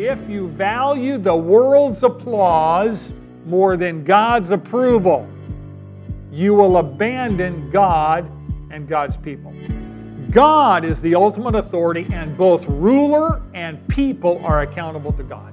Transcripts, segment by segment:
If you value the world's applause more than God's approval, you will abandon God and God's people. God is the ultimate authority, and both ruler and people are accountable to God.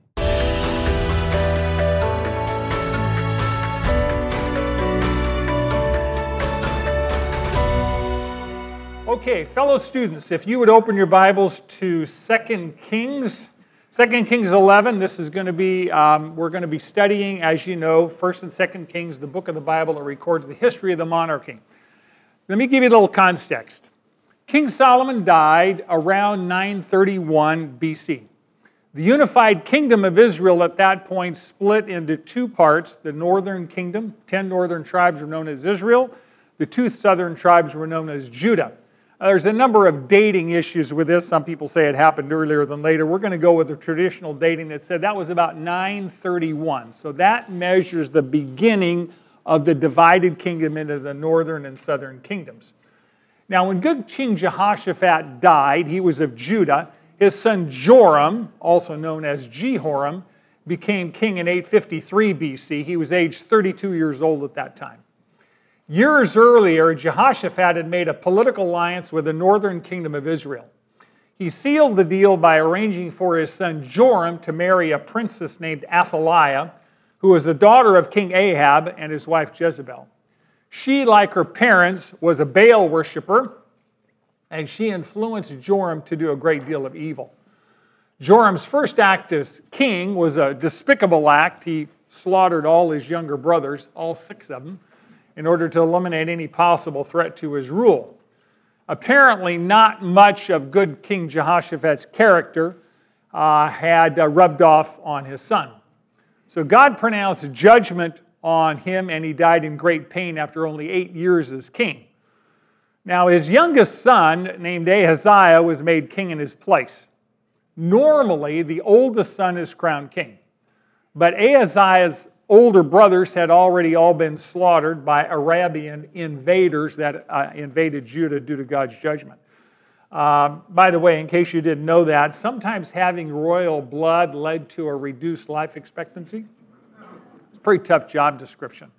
Okay, fellow students, if you would open your Bibles to 2 Kings, 2 Kings 11, this is going to be, um, we're going to be studying, as you know, 1st and 2nd Kings, the book of the Bible that records the history of the monarchy. Let me give you a little context. King Solomon died around 931 BC. The unified kingdom of Israel at that point split into two parts. The northern kingdom, 10 northern tribes were known as Israel. The two southern tribes were known as Judah. Uh, there's a number of dating issues with this. Some people say it happened earlier than later. We're going to go with the traditional dating that said that was about 931. So that measures the beginning of the divided kingdom into the northern and southern kingdoms. Now, when good King Jehoshaphat died, he was of Judah. His son Joram, also known as Jehoram, became king in 853 BC. He was aged 32 years old at that time. Years earlier, Jehoshaphat had made a political alliance with the northern kingdom of Israel. He sealed the deal by arranging for his son Joram to marry a princess named Athaliah, who was the daughter of King Ahab and his wife Jezebel. She, like her parents, was a Baal worshiper, and she influenced Joram to do a great deal of evil. Joram's first act as king was a despicable act. He slaughtered all his younger brothers, all six of them in order to eliminate any possible threat to his rule. Apparently, not much of good King Jehoshaphat's character uh, had uh, rubbed off on his son. So God pronounced judgment on him, and he died in great pain after only eight years as king. Now, his youngest son, named Ahaziah, was made king in his place. Normally, the oldest son is crowned king. But Ahaziah's older brothers had already all been slaughtered by Arabian invaders that uh, invaded Judah due to God's judgment. Uh, by the way, in case you didn't know that, sometimes having royal blood led to a reduced life expectancy. It's a pretty tough job description.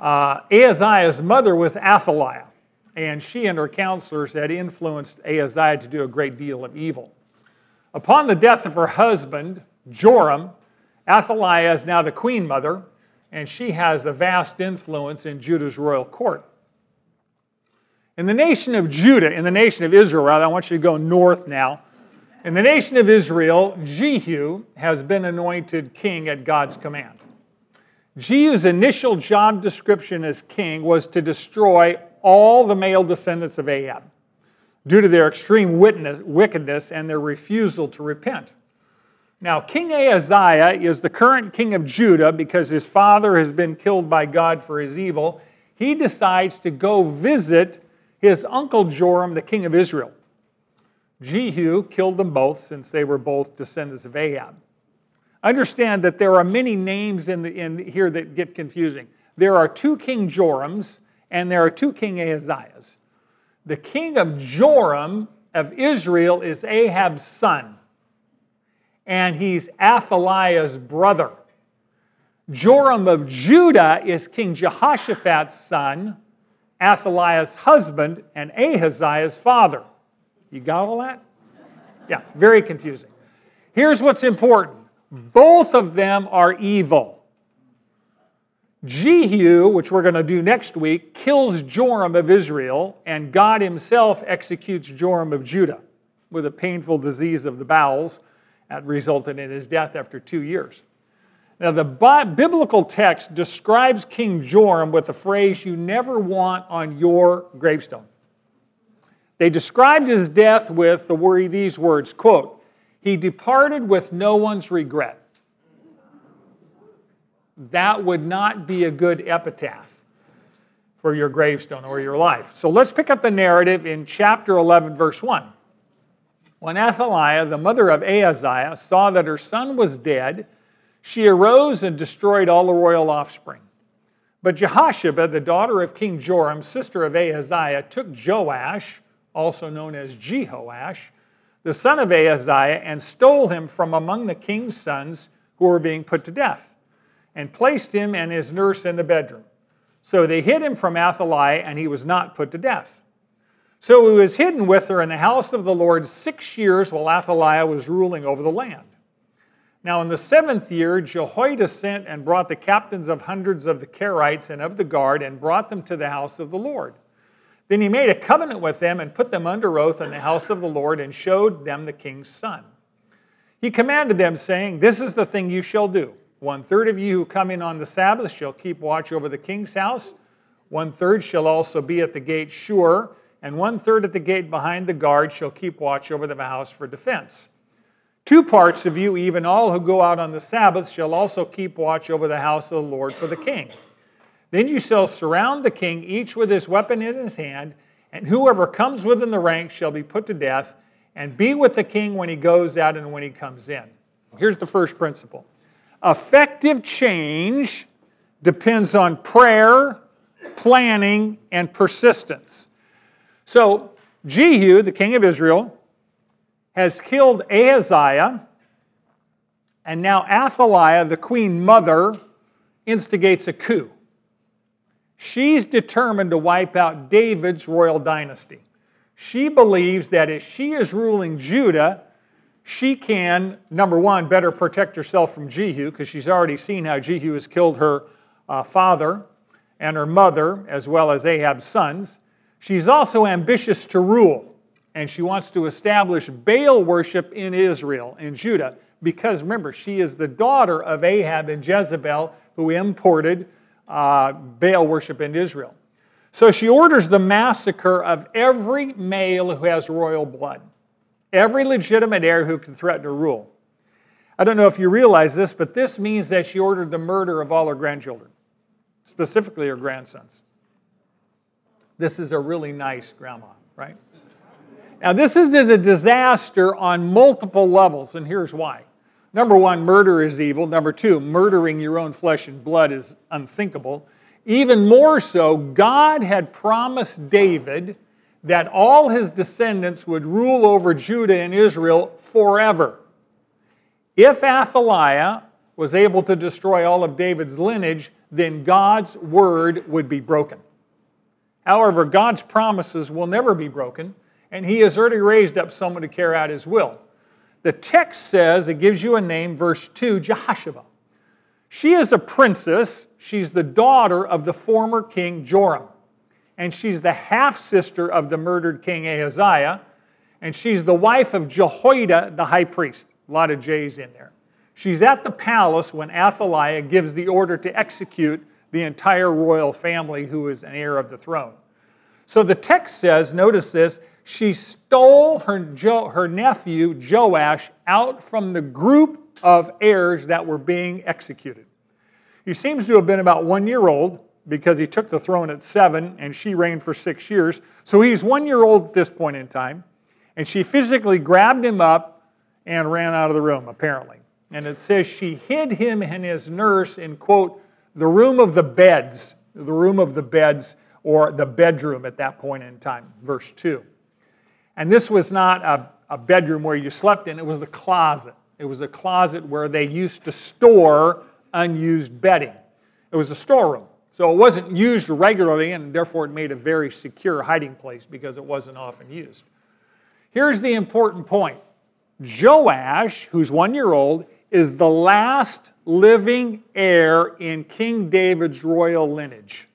Uh, Ahaziah's mother was Athaliah, and she and her counselors had influenced Ahaziah to do a great deal of evil. Upon the death of her husband, Joram, Athaliah is now the queen mother, and she has the vast influence in Judah's royal court. In the nation of Judah, in the nation of Israel, I want you to go north now. In the nation of Israel, Jehu has been anointed king at God's command. Jehu's initial job description as king was to destroy all the male descendants of Ahab due to their extreme wickedness and their refusal to repent. Now, King Ahaziah is the current king of Judah because his father has been killed by God for his evil. He decides to go visit his uncle Joram, the king of Israel. Jehu killed them both since they were both descendants of Ahab. Understand that there are many names in, the, in here that get confusing. There are two King Jorams and there are two King Ahaziahs. The king of Joram of Israel is Ahab's son and he's Athaliah's brother. Joram of Judah is King Jehoshaphat's son, Athaliah's husband, and Ahaziah's father. You got all that? Yeah, very confusing. Here's what's important both of them are evil. Jehu, which we're going to do next week, kills Joram of Israel, and God himself executes Joram of Judah with a painful disease of the bowels that resulted in his death after two years. Now, the biblical text describes King Joram with a phrase you never want on your gravestone. They described his death with the word, these words, quote, he departed with no one's regret. that would not be a good epitaph for your gravestone or your life. So let's pick up the narrative in chapter 11, verse 1. When Athaliah, the mother of Ahaziah, saw that her son was dead, she arose and destroyed all the royal offspring. But Jehosheba, the daughter of King Joram, sister of Ahaziah, took Joash, also known as Jehoash, the son of Ahaziah, and stole him from among the king's sons who were being put to death, and placed him and his nurse in the bedroom. So they hid him from Athaliah, and he was not put to death. So he was hidden with her in the house of the Lord six years while Athaliah was ruling over the land. Now, in the seventh year, Jehoiada sent and brought the captains of hundreds of the Carites and of the guard and brought them to the house of the Lord. Then he made a covenant with them and put them under oath in the house of the Lord and showed them the king's son. He commanded them, saying, This is the thing you shall do. One third of you who come in on the Sabbath shall keep watch over the king's house. One third shall also be at the gate sure and one third at the gate behind the guard shall keep watch over the house for defense. Two parts of you, even all who go out on the Sabbath, shall also keep watch over the house of the Lord for the king. Then you shall surround the king, each with his weapon in his hand, and whoever comes within the ranks shall be put to death, and be with the king when he goes out and when he comes in. Here's the first principle effective change depends on prayer, planning, and persistence. So, Jehu, the king of Israel, has killed Ahaziah, and now Athaliah, the queen mother, instigates a coup. She's determined to wipe out David's royal dynasty. She believes that if she is ruling Judah, she can, number one, better protect herself from Jehu, because she's already seen how Jehu has killed her uh, father and her mother, as well as Ahab's sons. She's also ambitious to rule, and she wants to establish Baal worship in Israel, in Judah, because remember, she is the daughter of Ahab and Jezebel, who imported uh, Baal worship in Israel. So she orders the massacre of every male who has royal blood, every legitimate heir who can threaten to rule. I don't know if you realize this, but this means that she ordered the murder of all her grandchildren, specifically her grandsons. This is a really nice grandma, right? Now, this is a disaster on multiple levels, and here's why. Number one, murder is evil. Number two, murdering your own flesh and blood is unthinkable. Even more so, God had promised David that all his descendants would rule over Judah and Israel forever. If Athaliah was able to destroy all of David's lineage, then God's word would be broken. However, God's promises will never be broken, and He has already raised up someone to carry out His will. The text says, it gives you a name, verse 2, Jehosheba. She is a princess. She's the daughter of the former king Joram. And she's the half sister of the murdered king Ahaziah. And she's the wife of Jehoiada, the high priest. A lot of J's in there. She's at the palace when Athaliah gives the order to execute the entire royal family who is an heir of the throne. So the text says, notice this, she stole her, jo- her nephew Joash out from the group of heirs that were being executed. He seems to have been about one year old because he took the throne at seven and she reigned for six years. So he's one year old at this point in time. And she physically grabbed him up and ran out of the room, apparently. And it says she hid him and his nurse in, quote, the room of the beds, the room of the beds, or the bedroom at that point in time, verse 2. And this was not a, a bedroom where you slept in, it was a closet. It was a closet where they used to store unused bedding. It was a storeroom. So it wasn't used regularly, and therefore it made a very secure hiding place because it wasn't often used. Here's the important point Joash, who's one year old, is the last living heir in King David's royal lineage.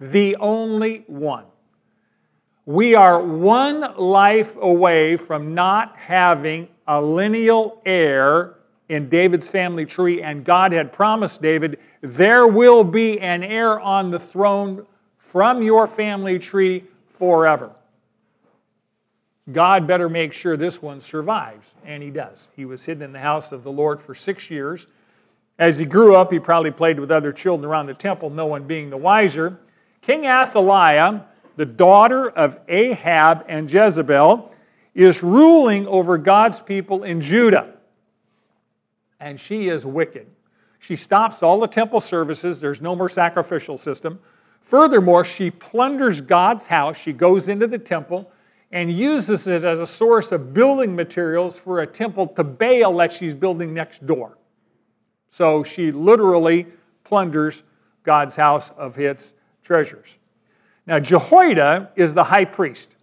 The only one. We are one life away from not having a lineal heir in David's family tree, and God had promised David, there will be an heir on the throne from your family tree forever. God better make sure this one survives. And he does. He was hidden in the house of the Lord for six years. As he grew up, he probably played with other children around the temple, no one being the wiser. King Athaliah, the daughter of Ahab and Jezebel, is ruling over God's people in Judah. And she is wicked. She stops all the temple services, there's no more sacrificial system. Furthermore, she plunders God's house. She goes into the temple and uses it as a source of building materials for a temple to Baal that she's building next door. So she literally plunders God's house of its treasures. Now, Jehoiada is the high priest,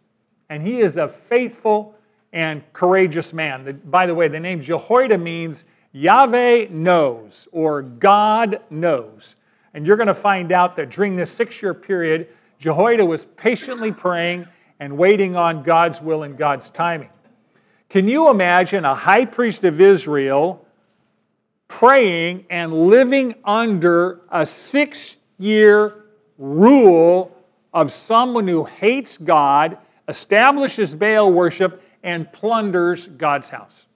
and he is a faithful and courageous man. By the way, the name Jehoiada means Yahweh knows, or God knows. And you're going to find out that during this six year period, Jehoiada was patiently praying and waiting on God's will and God's timing. Can you imagine a high priest of Israel praying and living under a six year rule of someone who hates God, establishes Baal worship, and plunders God's house?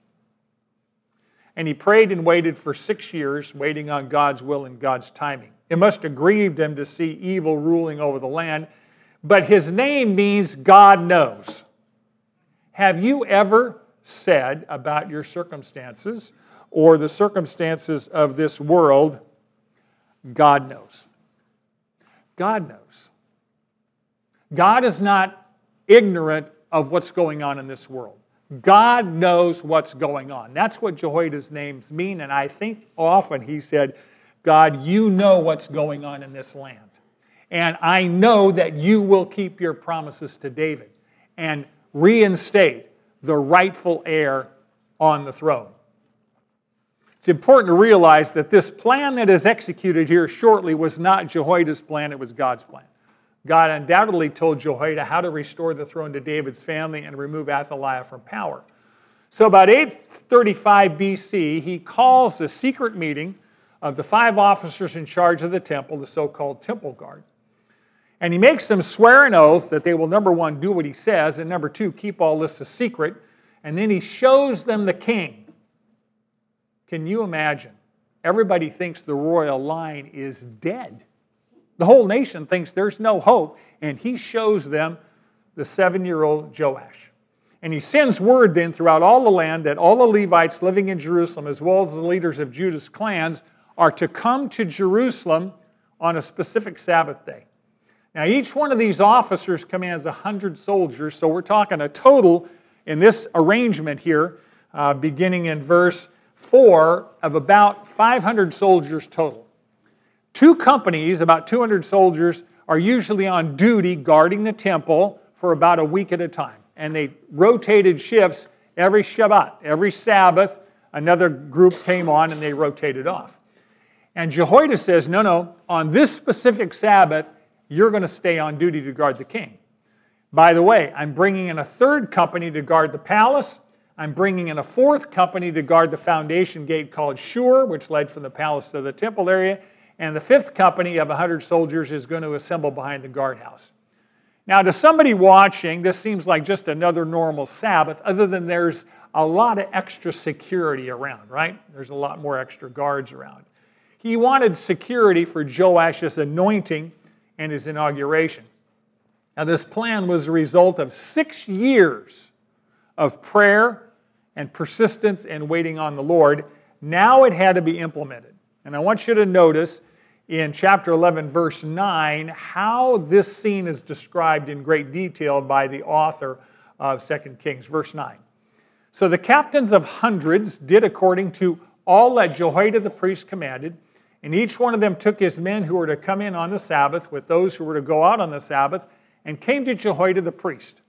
And he prayed and waited for six years, waiting on God's will and God's timing. It must have grieved him to see evil ruling over the land. But his name means God knows. Have you ever said about your circumstances or the circumstances of this world, God knows? God knows. God is not ignorant of what's going on in this world. God knows what's going on. That's what Jehoiada's names mean, and I think often he said, God, you know what's going on in this land. And I know that you will keep your promises to David and reinstate the rightful heir on the throne. It's important to realize that this plan that is executed here shortly was not Jehoiada's plan, it was God's plan. God undoubtedly told Jehoiada how to restore the throne to David's family and remove Athaliah from power. So, about 835 BC, he calls a secret meeting of the five officers in charge of the temple, the so called temple guard. And he makes them swear an oath that they will, number one, do what he says, and number two, keep all this a secret. And then he shows them the king. Can you imagine? Everybody thinks the royal line is dead. The whole nation thinks there's no hope, and he shows them the seven year old Joash. And he sends word then throughout all the land that all the Levites living in Jerusalem, as well as the leaders of Judah's clans, are to come to Jerusalem on a specific Sabbath day. Now, each one of these officers commands 100 soldiers, so we're talking a total in this arrangement here, uh, beginning in verse 4, of about 500 soldiers total. Two companies, about 200 soldiers, are usually on duty guarding the temple for about a week at a time. And they rotated shifts every Shabbat, every Sabbath, another group came on and they rotated off. And Jehoiada says, no, no, on this specific Sabbath, you're going to stay on duty to guard the king. By the way, I'm bringing in a third company to guard the palace. I'm bringing in a fourth company to guard the foundation gate called Shur, which led from the palace to the temple area. And the fifth company of 100 soldiers is going to assemble behind the guardhouse. Now, to somebody watching, this seems like just another normal Sabbath, other than there's a lot of extra security around, right? There's a lot more extra guards around. He wanted security for Joash's anointing and his inauguration. Now, this plan was a result of six years of prayer and persistence and waiting on the Lord. Now it had to be implemented. And I want you to notice in chapter 11, verse 9, how this scene is described in great detail by the author of 2 Kings. Verse 9. So the captains of hundreds did according to all that Jehoiada the priest commanded and each one of them took his men who were to come in on the Sabbath with those who were to go out on the Sabbath and came to Jehoiada the priest.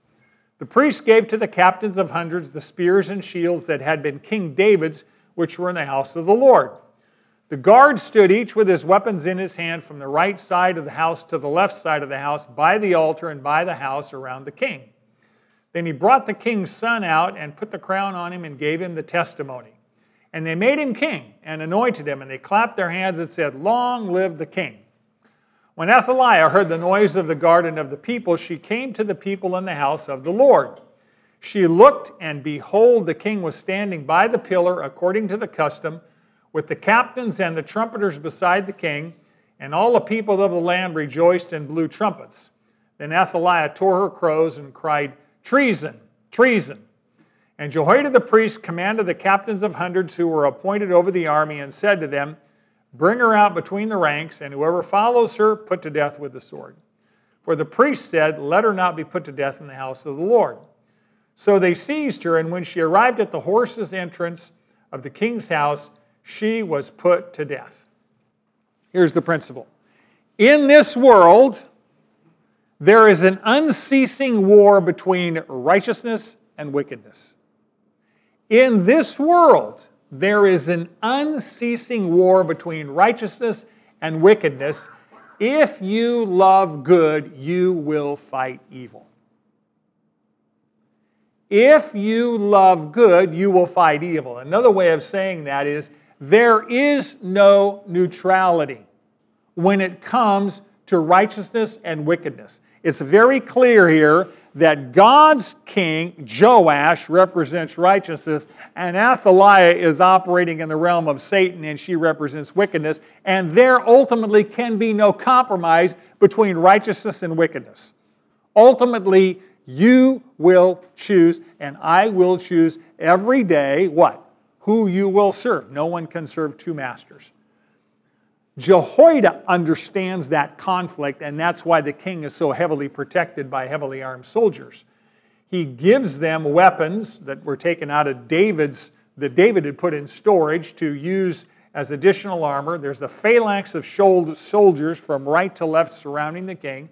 The priest gave to the captains of hundreds the spears and shields that had been King David's, which were in the house of the Lord. The guards stood each with his weapons in his hand from the right side of the house to the left side of the house, by the altar and by the house around the king. Then he brought the king's son out and put the crown on him and gave him the testimony. And they made him king and anointed him, and they clapped their hands and said, Long live the king. When Athaliah heard the noise of the garden of the people, she came to the people in the house of the Lord. She looked, and behold, the king was standing by the pillar according to the custom, with the captains and the trumpeters beside the king, and all the people of the land rejoiced and blew trumpets. Then Athaliah tore her clothes and cried, Treason, treason. And Jehoiada the priest commanded the captains of hundreds who were appointed over the army and said to them, Bring her out between the ranks, and whoever follows her, put to death with the sword. For the priest said, Let her not be put to death in the house of the Lord. So they seized her, and when she arrived at the horses' entrance of the king's house, she was put to death. Here's the principle In this world, there is an unceasing war between righteousness and wickedness. In this world, there is an unceasing war between righteousness and wickedness. If you love good, you will fight evil. If you love good, you will fight evil. Another way of saying that is there is no neutrality when it comes to righteousness and wickedness. It's very clear here that God's king, Joash, represents righteousness, and Athaliah is operating in the realm of Satan, and she represents wickedness. And there ultimately can be no compromise between righteousness and wickedness. Ultimately, you will choose, and I will choose every day what? Who you will serve. No one can serve two masters. Jehoiada understands that conflict, and that's why the king is so heavily protected by heavily armed soldiers. He gives them weapons that were taken out of David's, that David had put in storage to use as additional armor. There's a phalanx of soldiers from right to left surrounding the king.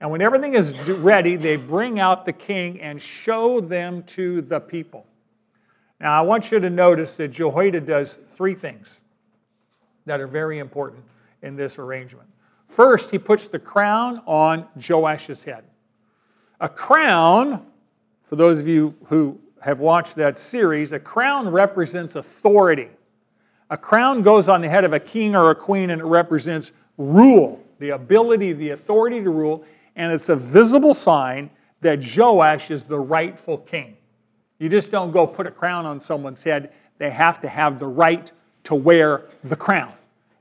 And when everything is ready, they bring out the king and show them to the people. Now, I want you to notice that Jehoiada does three things that are very important in this arrangement. First, he puts the crown on Joash's head. A crown, for those of you who have watched that series, a crown represents authority. A crown goes on the head of a king or a queen and it represents rule, the ability, the authority to rule, and it's a visible sign that Joash is the rightful king. You just don't go put a crown on someone's head, they have to have the right to wear the crown.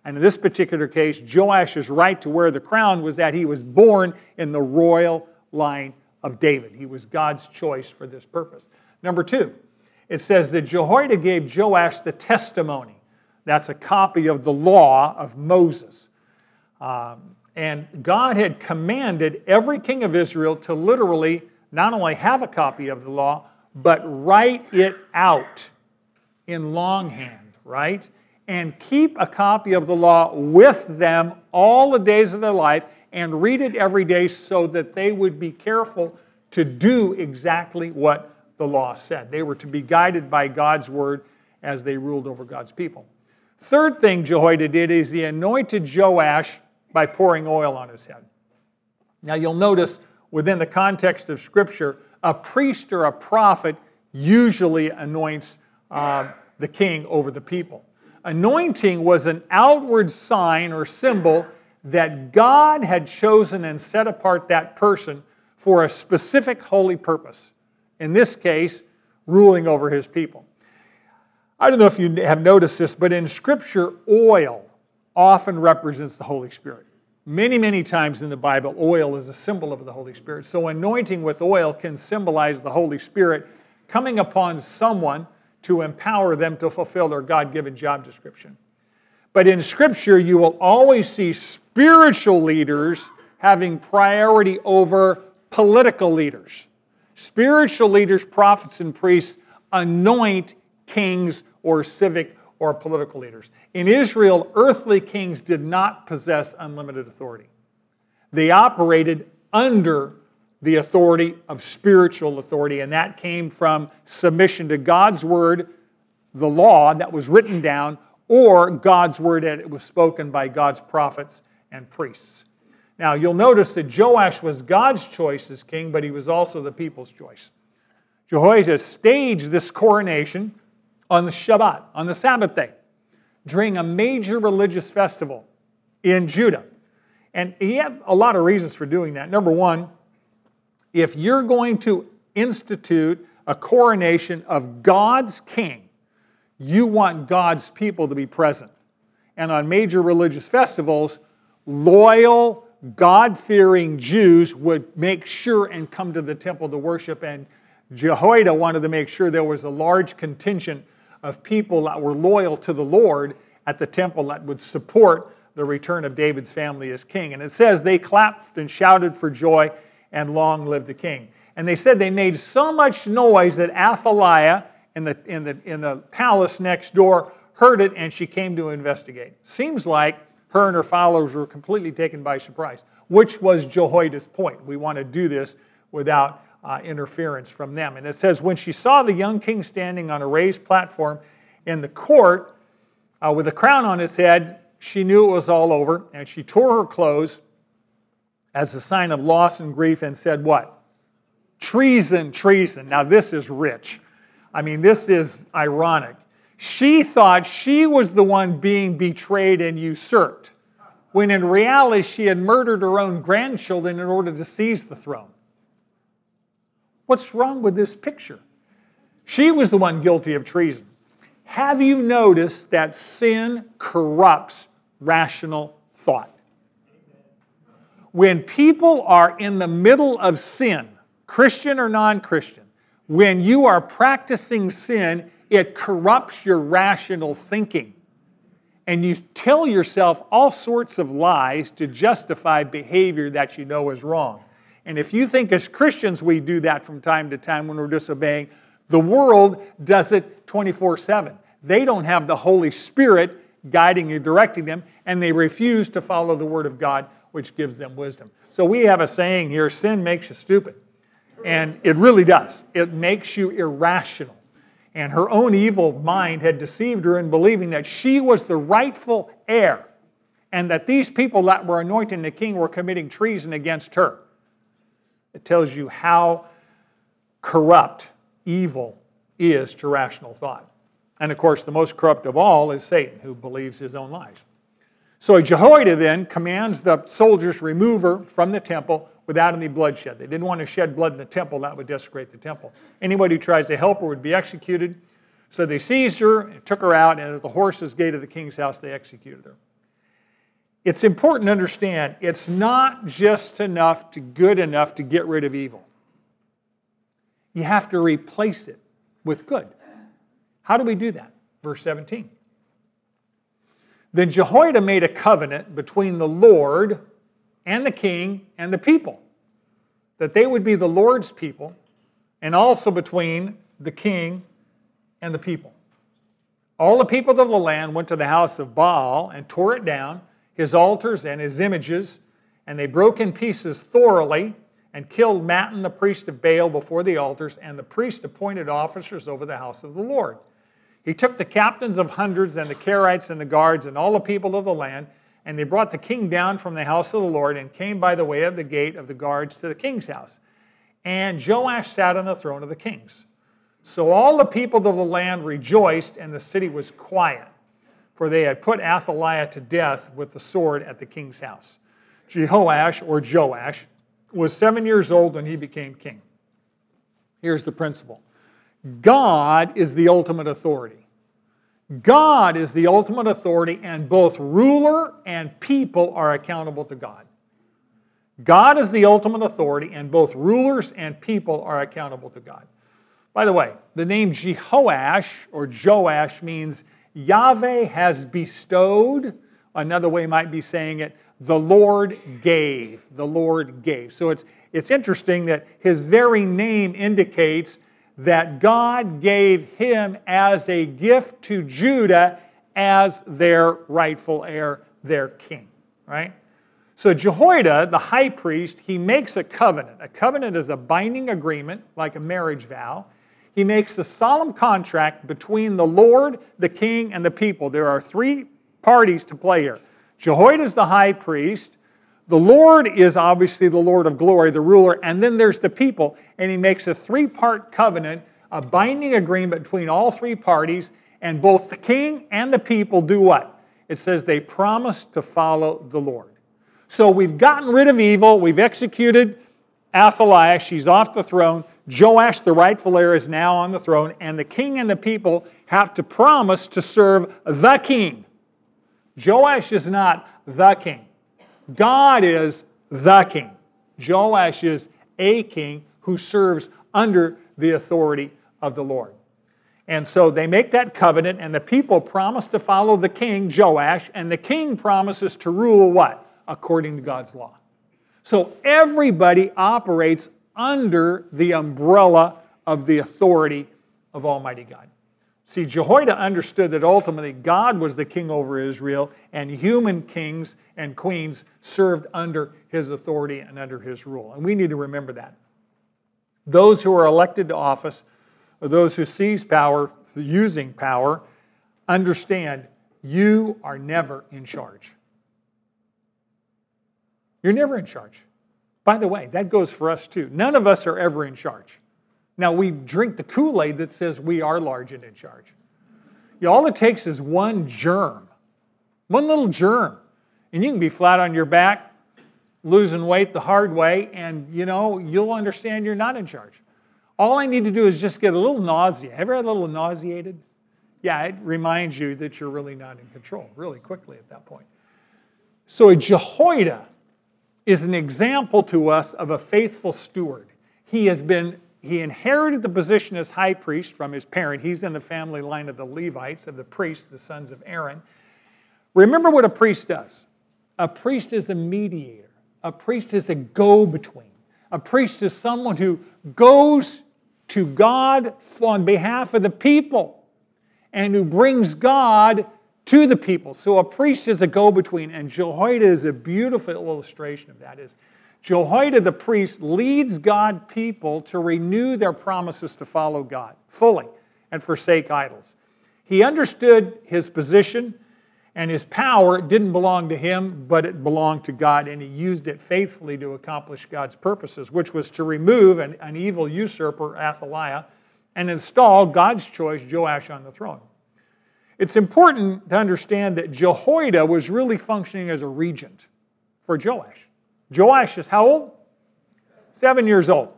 And in this particular case, Joash's right to wear the crown was that he was born in the royal line of David. He was God's choice for this purpose. Number two, it says that Jehoiada gave Joash the testimony. That's a copy of the law of Moses. Um, and God had commanded every king of Israel to literally not only have a copy of the law, but write it out in longhand, right? And keep a copy of the law with them all the days of their life and read it every day so that they would be careful to do exactly what the law said. They were to be guided by God's word as they ruled over God's people. Third thing Jehoiada did is he anointed Joash by pouring oil on his head. Now you'll notice within the context of Scripture, a priest or a prophet usually anoints uh, the king over the people. Anointing was an outward sign or symbol that God had chosen and set apart that person for a specific holy purpose. In this case, ruling over his people. I don't know if you have noticed this, but in Scripture, oil often represents the Holy Spirit. Many, many times in the Bible, oil is a symbol of the Holy Spirit. So, anointing with oil can symbolize the Holy Spirit coming upon someone to empower them to fulfill their God given job description. But in Scripture, you will always see spiritual leaders having priority over political leaders. Spiritual leaders, prophets, and priests anoint kings or civic or political leaders. In Israel, earthly kings did not possess unlimited authority, they operated under the authority of spiritual authority, and that came from submission to God's word, the law that was written down, or God's word that it was spoken by God's prophets and priests. Now, you'll notice that Joash was God's choice as king, but he was also the people's choice. Jehoiada staged this coronation on the Shabbat, on the Sabbath day, during a major religious festival in Judah. And he had a lot of reasons for doing that. Number one, if you're going to institute a coronation of God's king, you want God's people to be present. And on major religious festivals, loyal, God fearing Jews would make sure and come to the temple to worship. And Jehoiada wanted to make sure there was a large contingent of people that were loyal to the Lord at the temple that would support the return of David's family as king. And it says they clapped and shouted for joy, and long live the king. And they said they made so much noise that Athaliah in the, in the, in the palace next door heard it and she came to investigate. Seems like her and her followers were completely taken by surprise, which was Jehoiada's point. We want to do this without uh, interference from them. And it says, when she saw the young king standing on a raised platform in the court uh, with a crown on his head, she knew it was all over, and she tore her clothes as a sign of loss and grief and said, What? Treason, treason. Now, this is rich. I mean, this is ironic. She thought she was the one being betrayed and usurped, when in reality, she had murdered her own grandchildren in order to seize the throne. What's wrong with this picture? She was the one guilty of treason. Have you noticed that sin corrupts rational thought? When people are in the middle of sin, Christian or non Christian, when you are practicing sin, it corrupts your rational thinking. And you tell yourself all sorts of lies to justify behavior that you know is wrong. And if you think as Christians we do that from time to time when we're disobeying, the world does it 24 7. They don't have the Holy Spirit guiding and directing them, and they refuse to follow the Word of God, which gives them wisdom. So we have a saying here sin makes you stupid. And it really does. It makes you irrational. And her own evil mind had deceived her in believing that she was the rightful heir and that these people that were anointing the king were committing treason against her. It tells you how corrupt evil is to rational thought. And of course, the most corrupt of all is Satan, who believes his own lies. So Jehoiada then commands the soldiers remove her from the temple without any bloodshed. They didn't want to shed blood in the temple, that would desecrate the temple. Anybody who tries to help her would be executed. So they seized her and took her out, and at the horse's gate of the king's house, they executed her. It's important to understand it's not just enough to good enough to get rid of evil. You have to replace it with good. How do we do that? Verse 17. Then Jehoiada made a covenant between the Lord and the king and the people, that they would be the Lord's people, and also between the king and the people. All the people of the land went to the house of Baal and tore it down, his altars and his images, and they broke in pieces thoroughly and killed Mattan, the priest of Baal, before the altars, and the priest appointed officers over the house of the Lord. He took the captains of hundreds and the Carites and the guards and all the people of the land and they brought the king down from the house of the Lord and came by the way of the gate of the guards to the king's house. And Joash sat on the throne of the kings. So all the people of the land rejoiced, and the city was quiet, for they had put Athaliah to death with the sword at the king's house. Jehoash, or Joash, was seven years old when he became king. Here's the principle God is the ultimate authority. God is the ultimate authority, and both ruler and people are accountable to God. God is the ultimate authority, and both rulers and people are accountable to God. By the way, the name Jehoash or Joash means Yahweh has bestowed. Another way might be saying it, the Lord gave. The Lord gave. So it's, it's interesting that his very name indicates that God gave him as a gift to Judah as their rightful heir, their king, right? So Jehoiada, the high priest, he makes a covenant. A covenant is a binding agreement, like a marriage vow. He makes a solemn contract between the Lord, the king, and the people. There are three parties to play here. Jehoiada is the high priest. The Lord is obviously the Lord of glory, the ruler, and then there's the people. And he makes a three part covenant, a binding agreement between all three parties, and both the king and the people do what? It says they promise to follow the Lord. So we've gotten rid of evil, we've executed Athaliah, she's off the throne. Joash, the rightful heir, is now on the throne, and the king and the people have to promise to serve the king. Joash is not the king. God is the king. Joash is a king who serves under the authority of the Lord. And so they make that covenant, and the people promise to follow the king, Joash, and the king promises to rule what? According to God's law. So everybody operates under the umbrella of the authority of Almighty God. See, Jehoiada understood that ultimately God was the king over Israel, and human kings and queens served under his authority and under his rule. And we need to remember that. Those who are elected to office, or those who seize power using power, understand you are never in charge. You're never in charge. By the way, that goes for us too. None of us are ever in charge. Now, we drink the Kool Aid that says we are large and in charge. You know, all it takes is one germ, one little germ, and you can be flat on your back, losing weight the hard way, and you know, you'll understand you're not in charge. All I need to do is just get a little nausea. Ever had a little nauseated? Yeah, it reminds you that you're really not in control really quickly at that point. So, a Jehoiada is an example to us of a faithful steward. He has been he inherited the position as high priest from his parent. He's in the family line of the Levites, of the priests, the sons of Aaron. Remember what a priest does a priest is a mediator, a priest is a go between. A priest is someone who goes to God on behalf of the people and who brings God to the people. So a priest is a go between, and Jehoiada is a beautiful illustration of that. Is Jehoiada the priest leads God people to renew their promises to follow God fully and forsake idols. He understood his position and his power didn't belong to him, but it belonged to God, and he used it faithfully to accomplish God's purposes, which was to remove an, an evil usurper, Athaliah, and install God's choice, Joash, on the throne. It's important to understand that Jehoiada was really functioning as a regent for Joash. Joash is how old? Seven years old.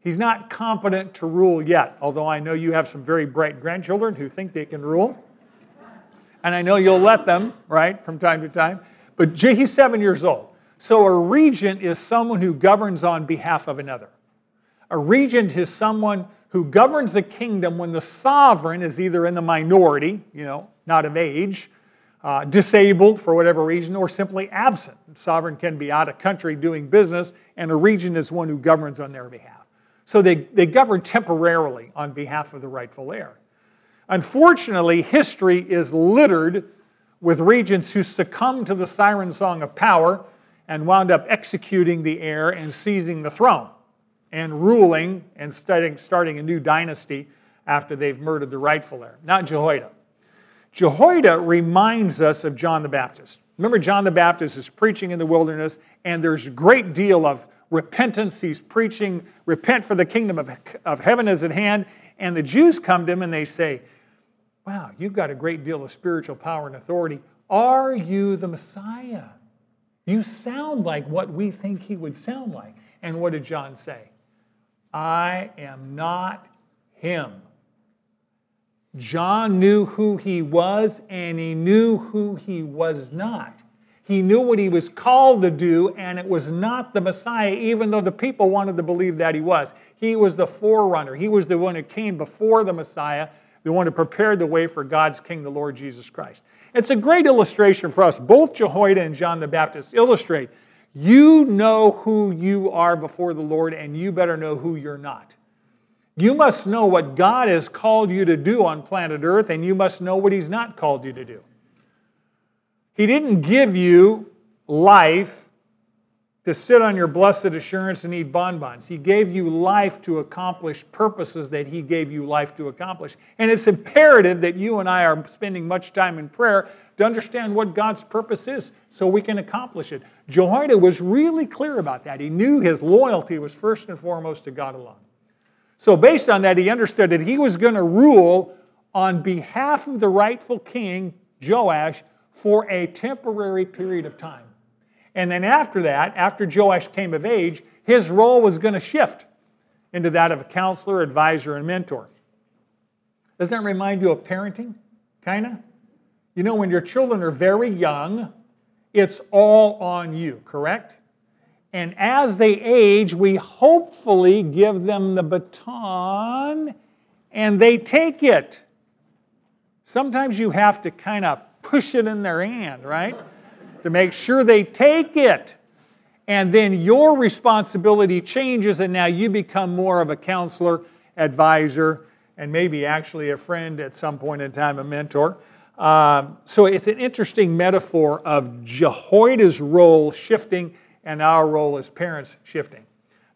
He's not competent to rule yet, although I know you have some very bright grandchildren who think they can rule. And I know you'll let them, right, from time to time. But he's seven years old. So a regent is someone who governs on behalf of another. A regent is someone who governs a kingdom when the sovereign is either in the minority, you know, not of age, uh, disabled for whatever reason, or simply absent. Sovereign can be out of country doing business, and a regent is one who governs on their behalf. So they, they govern temporarily on behalf of the rightful heir. Unfortunately, history is littered with regents who succumbed to the siren song of power and wound up executing the heir and seizing the throne and ruling and starting, starting a new dynasty after they've murdered the rightful heir. Not Jehoiada. Jehoiada reminds us of John the Baptist. Remember, John the Baptist is preaching in the wilderness, and there's a great deal of repentance. He's preaching, repent for the kingdom of, of heaven is at hand. And the Jews come to him and they say, Wow, you've got a great deal of spiritual power and authority. Are you the Messiah? You sound like what we think he would sound like. And what did John say? I am not him. John knew who he was and he knew who he was not. He knew what he was called to do, and it was not the Messiah, even though the people wanted to believe that he was. He was the forerunner. He was the one who came before the Messiah, the one who prepared the way for God's King, the Lord Jesus Christ. It's a great illustration for us. Both Jehoiada and John the Baptist illustrate you know who you are before the Lord, and you better know who you're not. You must know what God has called you to do on planet Earth, and you must know what He's not called you to do. He didn't give you life to sit on your blessed assurance and eat bonbons. He gave you life to accomplish purposes that He gave you life to accomplish. And it's imperative that you and I are spending much time in prayer to understand what God's purpose is so we can accomplish it. Jehoiada was really clear about that. He knew his loyalty was first and foremost to God alone. So, based on that, he understood that he was going to rule on behalf of the rightful king, Joash, for a temporary period of time. And then after that, after Joash came of age, his role was going to shift into that of a counselor, advisor, and mentor. Doesn't that remind you of parenting? Kind of? You know, when your children are very young, it's all on you, correct? And as they age, we hopefully give them the baton and they take it. Sometimes you have to kind of push it in their hand, right? to make sure they take it. And then your responsibility changes, and now you become more of a counselor, advisor, and maybe actually a friend at some point in time, a mentor. Um, so it's an interesting metaphor of Jehoiada's role shifting and our role as parents shifting.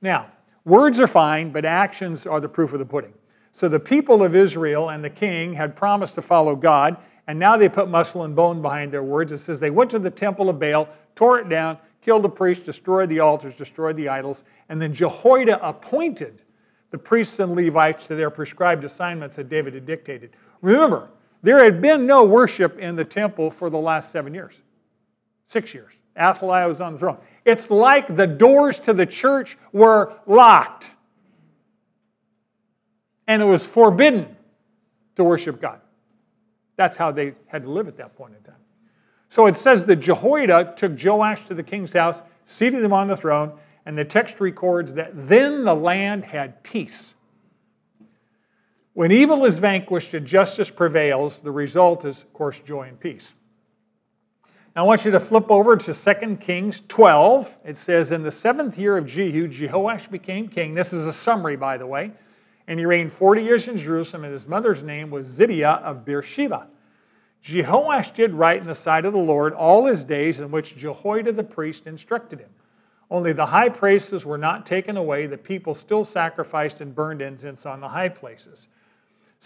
Now, words are fine, but actions are the proof of the pudding. So the people of Israel and the king had promised to follow God, and now they put muscle and bone behind their words. It says they went to the temple of Baal, tore it down, killed the priests, destroyed the altars, destroyed the idols, and then Jehoiada appointed the priests and Levites to their prescribed assignments that David had dictated. Remember, there had been no worship in the temple for the last seven years, six years. Athaliah was on the throne. It's like the doors to the church were locked, and it was forbidden to worship God. That's how they had to live at that point in time. So it says that Jehoiada took Joash to the king's house, seated him on the throne, and the text records that then the land had peace. When evil is vanquished and justice prevails, the result is, of course, joy and peace. I want you to flip over to 2 Kings 12. It says, In the seventh year of Jehu, Jehoash became king. This is a summary, by the way. And he reigned 40 years in Jerusalem, and his mother's name was Zibiah of Beersheba. Jehoash did right in the sight of the Lord all his days in which Jehoiada the priest instructed him. Only the high places were not taken away. The people still sacrificed and burned incense on the high places.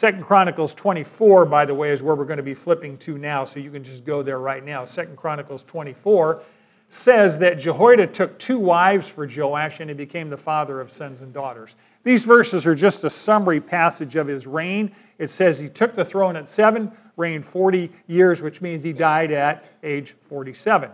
Second Chronicles 24, by the way, is where we're going to be flipping to now, so you can just go there right now. Second Chronicles 24 says that Jehoiada took two wives for Joash and he became the father of sons and daughters. These verses are just a summary passage of his reign. It says he took the throne at seven, reigned 40 years, which means he died at age 47.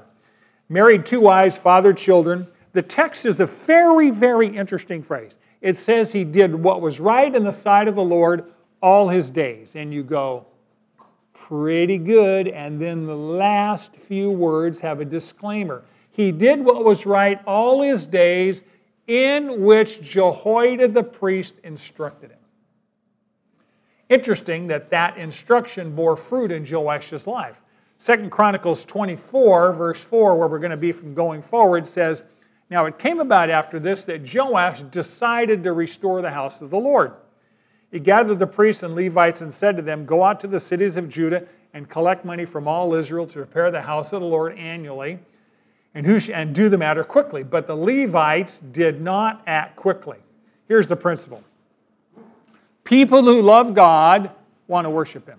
Married two wives, fathered children. The text is a very, very interesting phrase. It says he did what was right in the sight of the Lord all his days. And you go, pretty good. And then the last few words have a disclaimer. He did what was right all his days, in which Jehoiada the priest instructed him. Interesting that that instruction bore fruit in Joash's life. Second Chronicles 24, verse 4, where we're going to be from going forward, says, Now it came about after this that Joash decided to restore the house of the Lord. He gathered the priests and Levites and said to them, Go out to the cities of Judah and collect money from all Israel to repair the house of the Lord annually, and, who sh- and do the matter quickly. But the Levites did not act quickly. Here's the principle people who love God want to worship Him.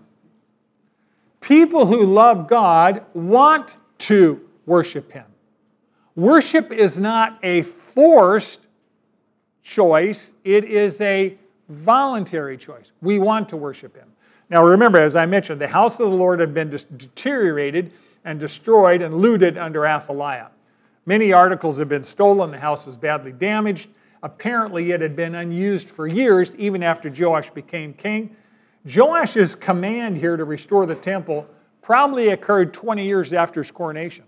People who love God want to worship Him. Worship is not a forced choice, it is a voluntary choice. We want to worship Him. Now, remember, as I mentioned, the house of the Lord had been deteriorated and destroyed and looted under Athaliah. Many articles had been stolen, the house was badly damaged. Apparently, it had been unused for years, even after Joash became king. Joash's command here to restore the temple probably occurred 20 years after his coronation.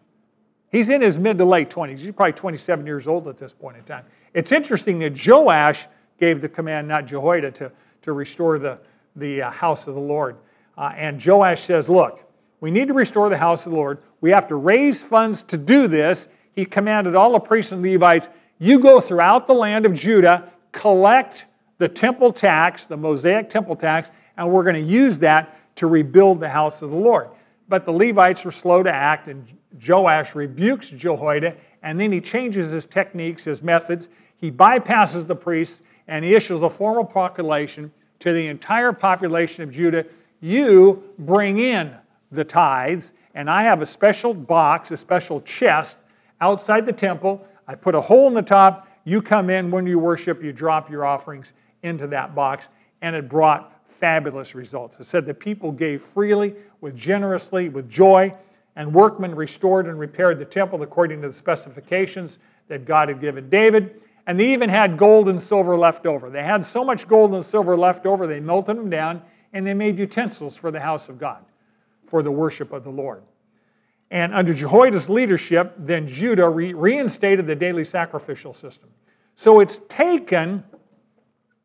He's in his mid to late 20s. He's probably 27 years old at this point in time. It's interesting that Joash gave the command, not Jehoiada, to, to restore the, the uh, house of the Lord. Uh, and Joash says, Look, we need to restore the house of the Lord. We have to raise funds to do this. He commanded all the priests and Levites, You go throughout the land of Judah, collect the temple tax, the Mosaic temple tax, and we're going to use that to rebuild the house of the Lord. But the Levites were slow to act, and Joash rebukes Jehoiada, and then he changes his techniques, his methods. He bypasses the priests and he issues a formal proclamation to the entire population of Judah you bring in the tithes, and I have a special box, a special chest outside the temple. I put a hole in the top. You come in when you worship, you drop your offerings into that box, and it brought fabulous results. It said the people gave freely, with generously, with joy, and workmen restored and repaired the temple according to the specifications that God had given David. And they even had gold and silver left over. They had so much gold and silver left over, they melted them down and they made utensils for the house of God, for the worship of the Lord. And under Jehoiada's leadership, then Judah re- reinstated the daily sacrificial system. So it's taken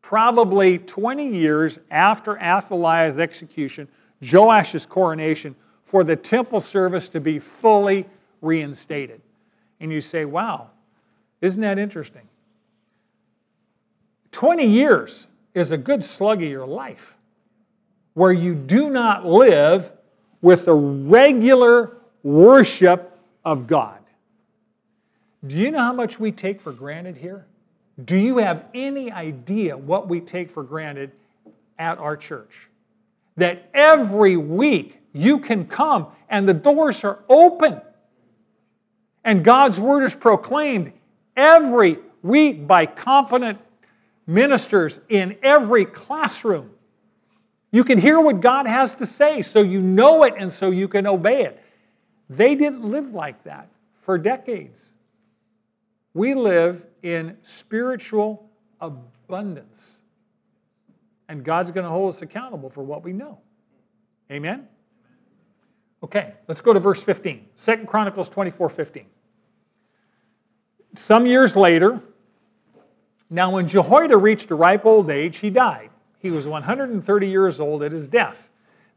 probably 20 years after Athaliah's execution, Joash's coronation, for the temple service to be fully reinstated. And you say, wow, isn't that interesting? 20 years is a good slug of your life where you do not live with the regular worship of God. Do you know how much we take for granted here? Do you have any idea what we take for granted at our church? That every week you can come and the doors are open and God's word is proclaimed every week by competent ministers in every classroom. You can hear what God has to say so you know it and so you can obey it. They didn't live like that for decades. We live in spiritual abundance. And God's going to hold us accountable for what we know. Amen? Okay, let's go to verse 15. Second Chronicles 24 15. Some years later, now when Jehoiada reached a ripe old age, he died. He was 130 years old at his death.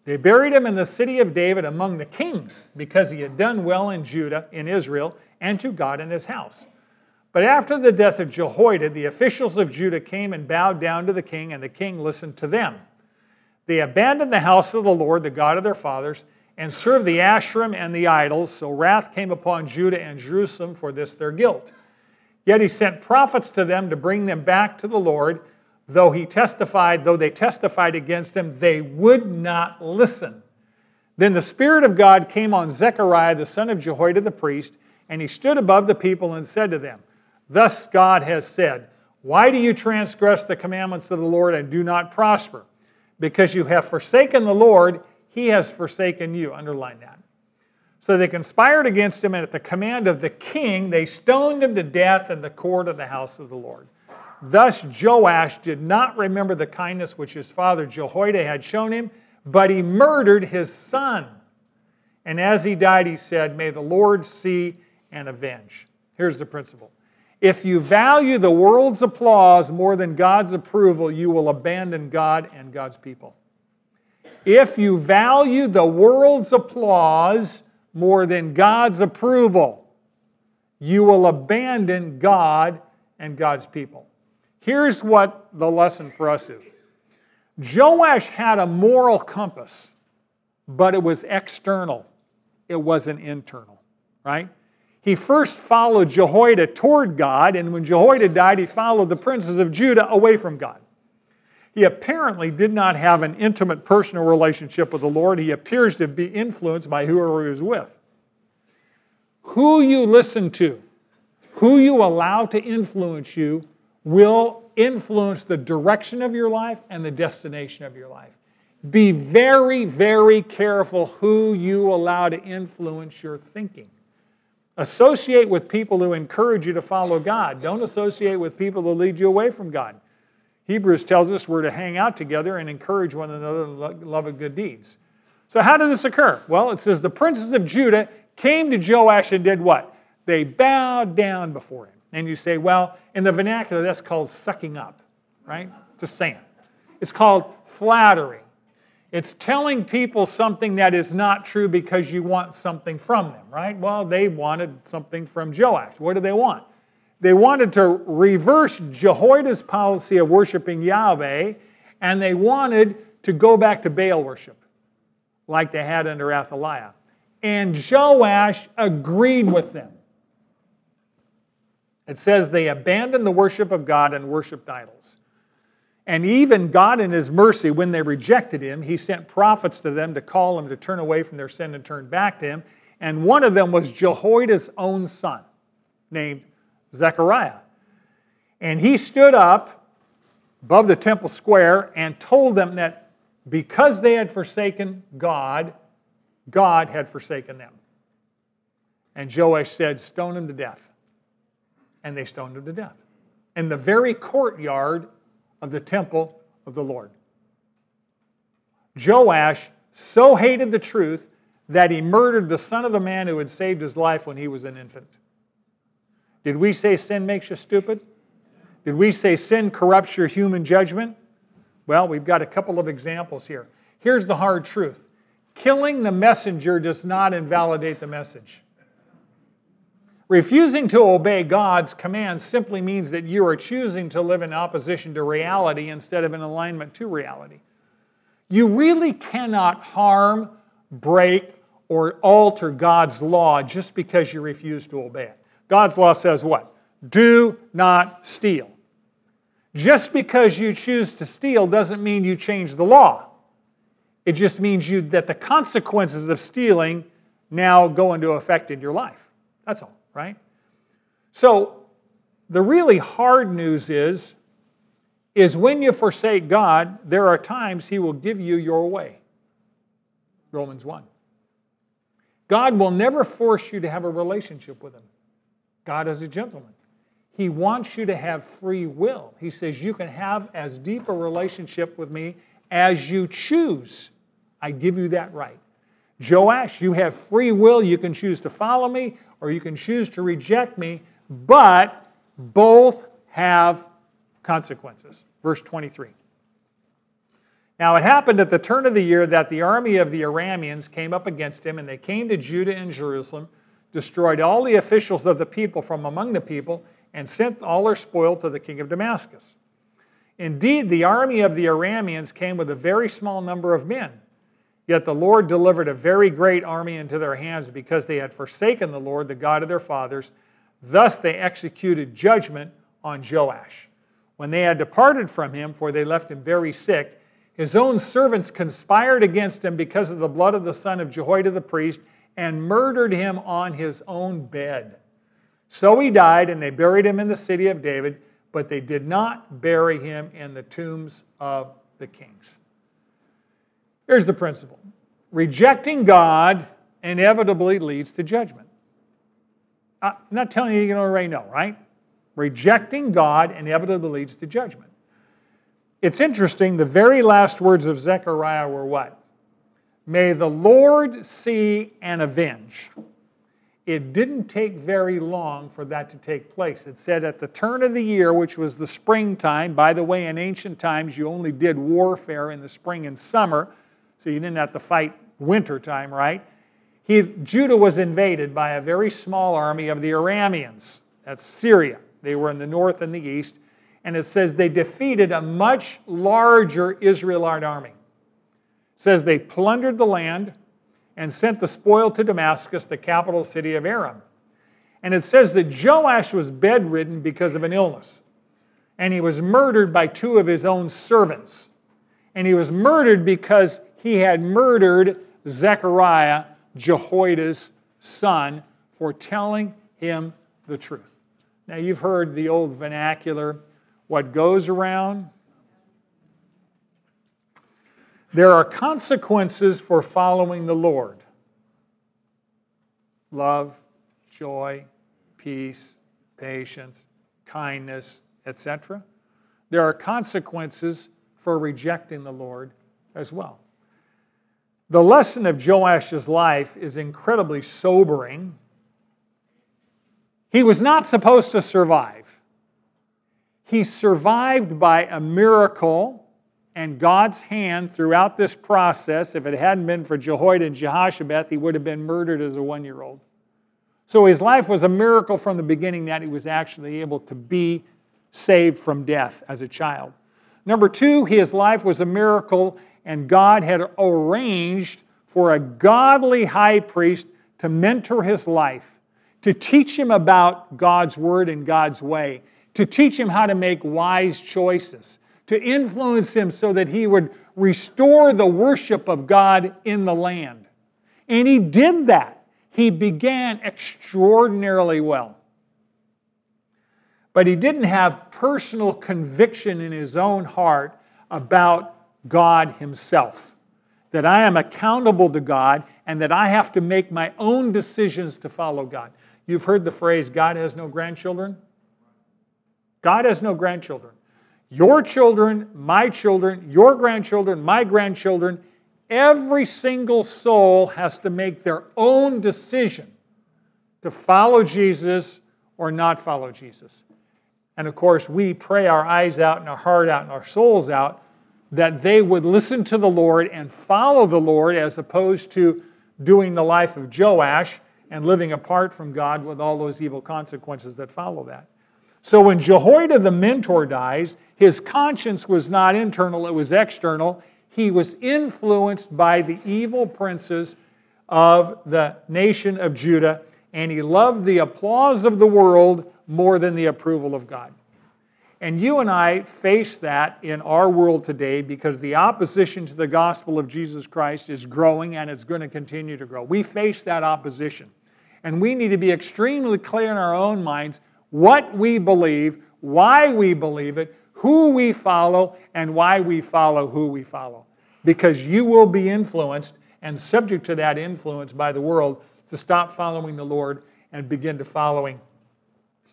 They buried him in the city of David among the kings because he had done well in Judah, in Israel, and to God in his house. But after the death of Jehoiada, the officials of Judah came and bowed down to the king, and the king listened to them. They abandoned the house of the Lord, the God of their fathers, and served the Asherim and the idols, so wrath came upon Judah and Jerusalem for this their guilt. Yet he sent prophets to them to bring them back to the Lord though he testified, though they testified against him, they would not listen. Then the Spirit of God came on Zechariah, the son of Jehoiada the priest, and he stood above the people and said to them, Thus God has said, Why do you transgress the commandments of the Lord and do not prosper? Because you have forsaken the Lord, he has forsaken you. Underline that. So they conspired against him, and at the command of the king, they stoned him to death in the court of the house of the Lord. Thus Joash did not remember the kindness which his father Jehoiada had shown him, but he murdered his son. And as he died, he said, May the Lord see and avenge. Here's the principle if you value the world's applause more than God's approval, you will abandon God and God's people. If you value the world's applause more than God's approval, you will abandon God and God's people. Here's what the lesson for us is Joash had a moral compass, but it was external, it wasn't internal, right? He first followed Jehoiada toward God, and when Jehoiada died, he followed the princes of Judah away from God. He apparently did not have an intimate personal relationship with the Lord. He appears to be influenced by whoever he was with. Who you listen to, who you allow to influence you, will influence the direction of your life and the destination of your life. Be very, very careful who you allow to influence your thinking. Associate with people who encourage you to follow God. Don't associate with people who lead you away from God. Hebrews tells us we're to hang out together and encourage one another in love of good deeds. So, how did this occur? Well, it says the princes of Judah came to Joash and did what? They bowed down before him. And you say, well, in the vernacular, that's called sucking up, right? Just saying. It's called flattery. It's telling people something that is not true because you want something from them, right? Well, they wanted something from Joash. What did they want? They wanted to reverse Jehoiada's policy of worshiping Yahweh, and they wanted to go back to Baal worship, like they had under Athaliah. And Joash agreed with them. It says they abandoned the worship of God and worshiped idols. And even God, in His mercy, when they rejected Him, He sent prophets to them to call them to turn away from their sin and turn back to Him. And one of them was Jehoiada's own son, named Zechariah. And he stood up above the temple square and told them that because they had forsaken God, God had forsaken them. And Joash said, Stone him to death. And they stoned him to death in the very courtyard of the temple of the Lord. Joash so hated the truth that he murdered the son of the man who had saved his life when he was an infant. Did we say sin makes you stupid? Did we say sin corrupts your human judgment? Well, we've got a couple of examples here. Here's the hard truth killing the messenger does not invalidate the message. Refusing to obey God's commands simply means that you are choosing to live in opposition to reality instead of in alignment to reality. You really cannot harm, break, or alter God's law just because you refuse to obey it. God's law says what? Do not steal. Just because you choose to steal doesn't mean you change the law. It just means you that the consequences of stealing now go into effect in your life. That's all, right? So the really hard news is is when you forsake God, there are times he will give you your way. Romans 1. God will never force you to have a relationship with him. God is a gentleman. He wants you to have free will. He says, You can have as deep a relationship with me as you choose. I give you that right. Joash, you have free will. You can choose to follow me or you can choose to reject me, but both have consequences. Verse 23. Now it happened at the turn of the year that the army of the Arameans came up against him, and they came to Judah and Jerusalem, destroyed all the officials of the people from among the people, and sent all their spoil to the king of Damascus. Indeed, the army of the Arameans came with a very small number of men. Yet the Lord delivered a very great army into their hands because they had forsaken the Lord, the God of their fathers. Thus they executed judgment on Joash. When they had departed from him, for they left him very sick, his own servants conspired against him because of the blood of the son of Jehoiada the priest and murdered him on his own bed. So he died, and they buried him in the city of David, but they did not bury him in the tombs of the kings. Here's the principle rejecting God inevitably leads to judgment. I'm not telling you you don't already know, right? Rejecting God inevitably leads to judgment. It's interesting, the very last words of Zechariah were what? May the Lord see and avenge. It didn't take very long for that to take place. It said at the turn of the year, which was the springtime, by the way, in ancient times, you only did warfare in the spring and summer, so you didn't have to fight winter time, right? He, Judah was invaded by a very small army of the Arameans. That's Syria. They were in the north and the east. And it says they defeated a much larger Israelite army. Says they plundered the land and sent the spoil to Damascus, the capital city of Aram. And it says that Joash was bedridden because of an illness. And he was murdered by two of his own servants. And he was murdered because he had murdered Zechariah, Jehoiada's son, for telling him the truth. Now, you've heard the old vernacular what goes around there are consequences for following the Lord love, joy, peace, patience, kindness, etc. There are consequences for rejecting the Lord as well. The lesson of Joash's life is incredibly sobering. He was not supposed to survive. He survived by a miracle and God's hand throughout this process. If it hadn't been for Jehoiada and Jehoshabeth, he would have been murdered as a one year old. So his life was a miracle from the beginning that he was actually able to be saved from death as a child. Number two, his life was a miracle, and God had arranged for a godly high priest to mentor his life, to teach him about God's word and God's way, to teach him how to make wise choices to influence him so that he would restore the worship of God in the land. And he did that. He began extraordinarily well. But he didn't have personal conviction in his own heart about God himself. that I am accountable to God and that I have to make my own decisions to follow God. You've heard the phrase, God has no grandchildren? God has no grandchildren. Your children, my children, your grandchildren, my grandchildren, every single soul has to make their own decision to follow Jesus or not follow Jesus. And of course, we pray our eyes out and our heart out and our souls out that they would listen to the Lord and follow the Lord as opposed to doing the life of Joash and living apart from God with all those evil consequences that follow that. So when Jehoiada the mentor dies, his conscience was not internal, it was external. He was influenced by the evil princes of the nation of Judah, and he loved the applause of the world more than the approval of God. And you and I face that in our world today because the opposition to the gospel of Jesus Christ is growing and it's going to continue to grow. We face that opposition. And we need to be extremely clear in our own minds what we believe, why we believe it, who we follow, and why we follow who we follow. Because you will be influenced and subject to that influence by the world to stop following the Lord and begin to following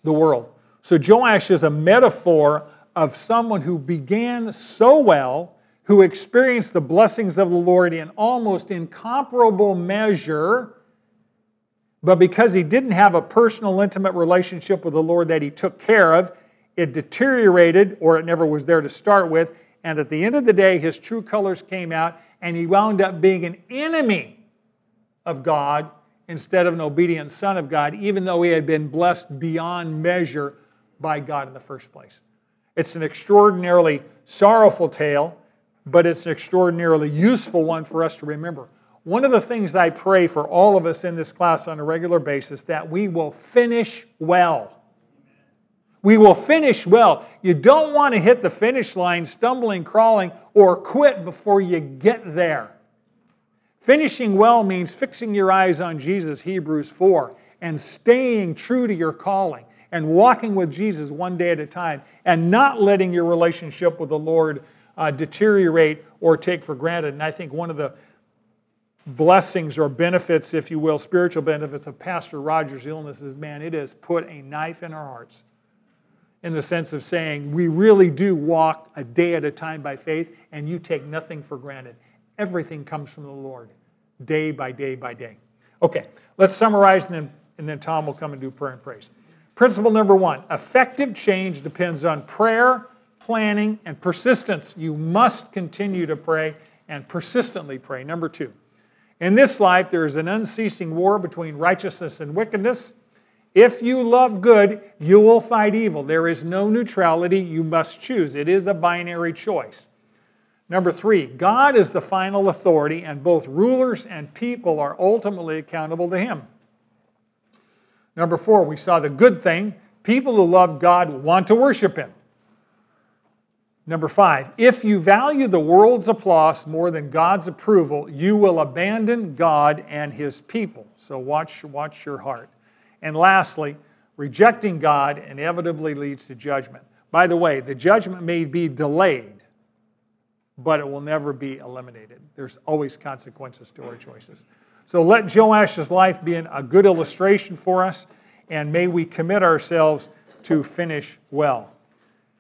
the world. So Joash is a metaphor of someone who began so well, who experienced the blessings of the Lord in almost incomparable measure, but because he didn't have a personal, intimate relationship with the Lord that he took care of, it deteriorated or it never was there to start with. And at the end of the day, his true colors came out, and he wound up being an enemy of God instead of an obedient son of God, even though he had been blessed beyond measure by God in the first place. It's an extraordinarily sorrowful tale, but it's an extraordinarily useful one for us to remember. One of the things I pray for all of us in this class on a regular basis that we will finish well. We will finish well. You don't want to hit the finish line stumbling, crawling, or quit before you get there. Finishing well means fixing your eyes on Jesus, Hebrews 4, and staying true to your calling and walking with Jesus one day at a time and not letting your relationship with the Lord uh, deteriorate or take for granted. And I think one of the blessings or benefits, if you will, spiritual benefits of Pastor Rogers' illness is man, it has put a knife in our hearts in the sense of saying we really do walk a day at a time by faith and you take nothing for granted. Everything comes from the Lord, day by day by day. Okay, let's summarize and then, and then Tom will come and do prayer and praise. Principle number one effective change depends on prayer, planning, and persistence. You must continue to pray and persistently pray. Number two, in this life, there is an unceasing war between righteousness and wickedness. If you love good, you will fight evil. There is no neutrality. You must choose. It is a binary choice. Number three, God is the final authority, and both rulers and people are ultimately accountable to Him. Number four, we saw the good thing. People who love God want to worship Him. Number five, if you value the world's applause more than God's approval, you will abandon God and His people. So watch, watch your heart. And lastly, rejecting God inevitably leads to judgment. By the way, the judgment may be delayed, but it will never be eliminated. There's always consequences to our choices. So let Joash's life be a good illustration for us, and may we commit ourselves to finish well.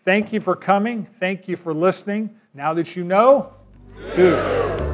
Thank you for coming. Thank you for listening. Now that you know, do.